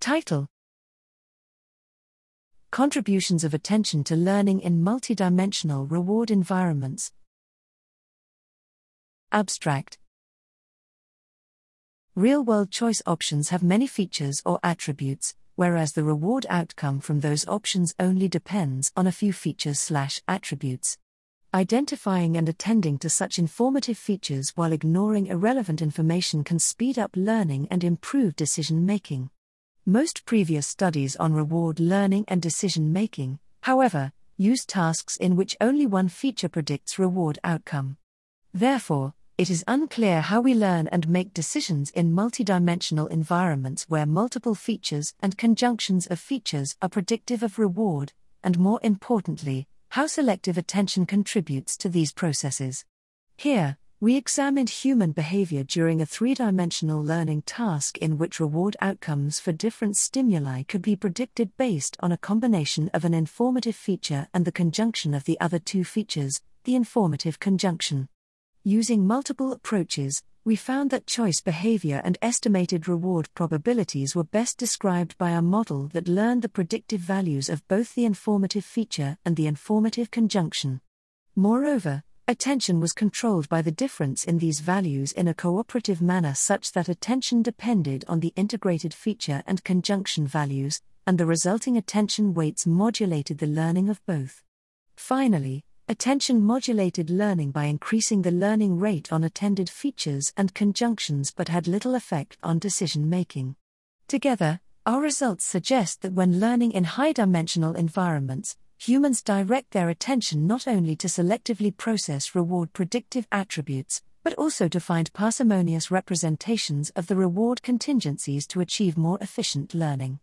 Title Contributions of Attention to Learning in Multidimensional Reward Environments. Abstract Real world choice options have many features or attributes, whereas the reward outcome from those options only depends on a few features slash attributes. Identifying and attending to such informative features while ignoring irrelevant information can speed up learning and improve decision making. Most previous studies on reward learning and decision making, however, use tasks in which only one feature predicts reward outcome. Therefore, it is unclear how we learn and make decisions in multidimensional environments where multiple features and conjunctions of features are predictive of reward, and more importantly, how selective attention contributes to these processes. Here, we examined human behavior during a three dimensional learning task in which reward outcomes for different stimuli could be predicted based on a combination of an informative feature and the conjunction of the other two features, the informative conjunction. Using multiple approaches, we found that choice behavior and estimated reward probabilities were best described by a model that learned the predictive values of both the informative feature and the informative conjunction. Moreover, attention was controlled by the difference in these values in a cooperative manner such that attention depended on the integrated feature and conjunction values, and the resulting attention weights modulated the learning of both. Finally, Attention modulated learning by increasing the learning rate on attended features and conjunctions but had little effect on decision making. Together, our results suggest that when learning in high dimensional environments, humans direct their attention not only to selectively process reward predictive attributes, but also to find parsimonious representations of the reward contingencies to achieve more efficient learning.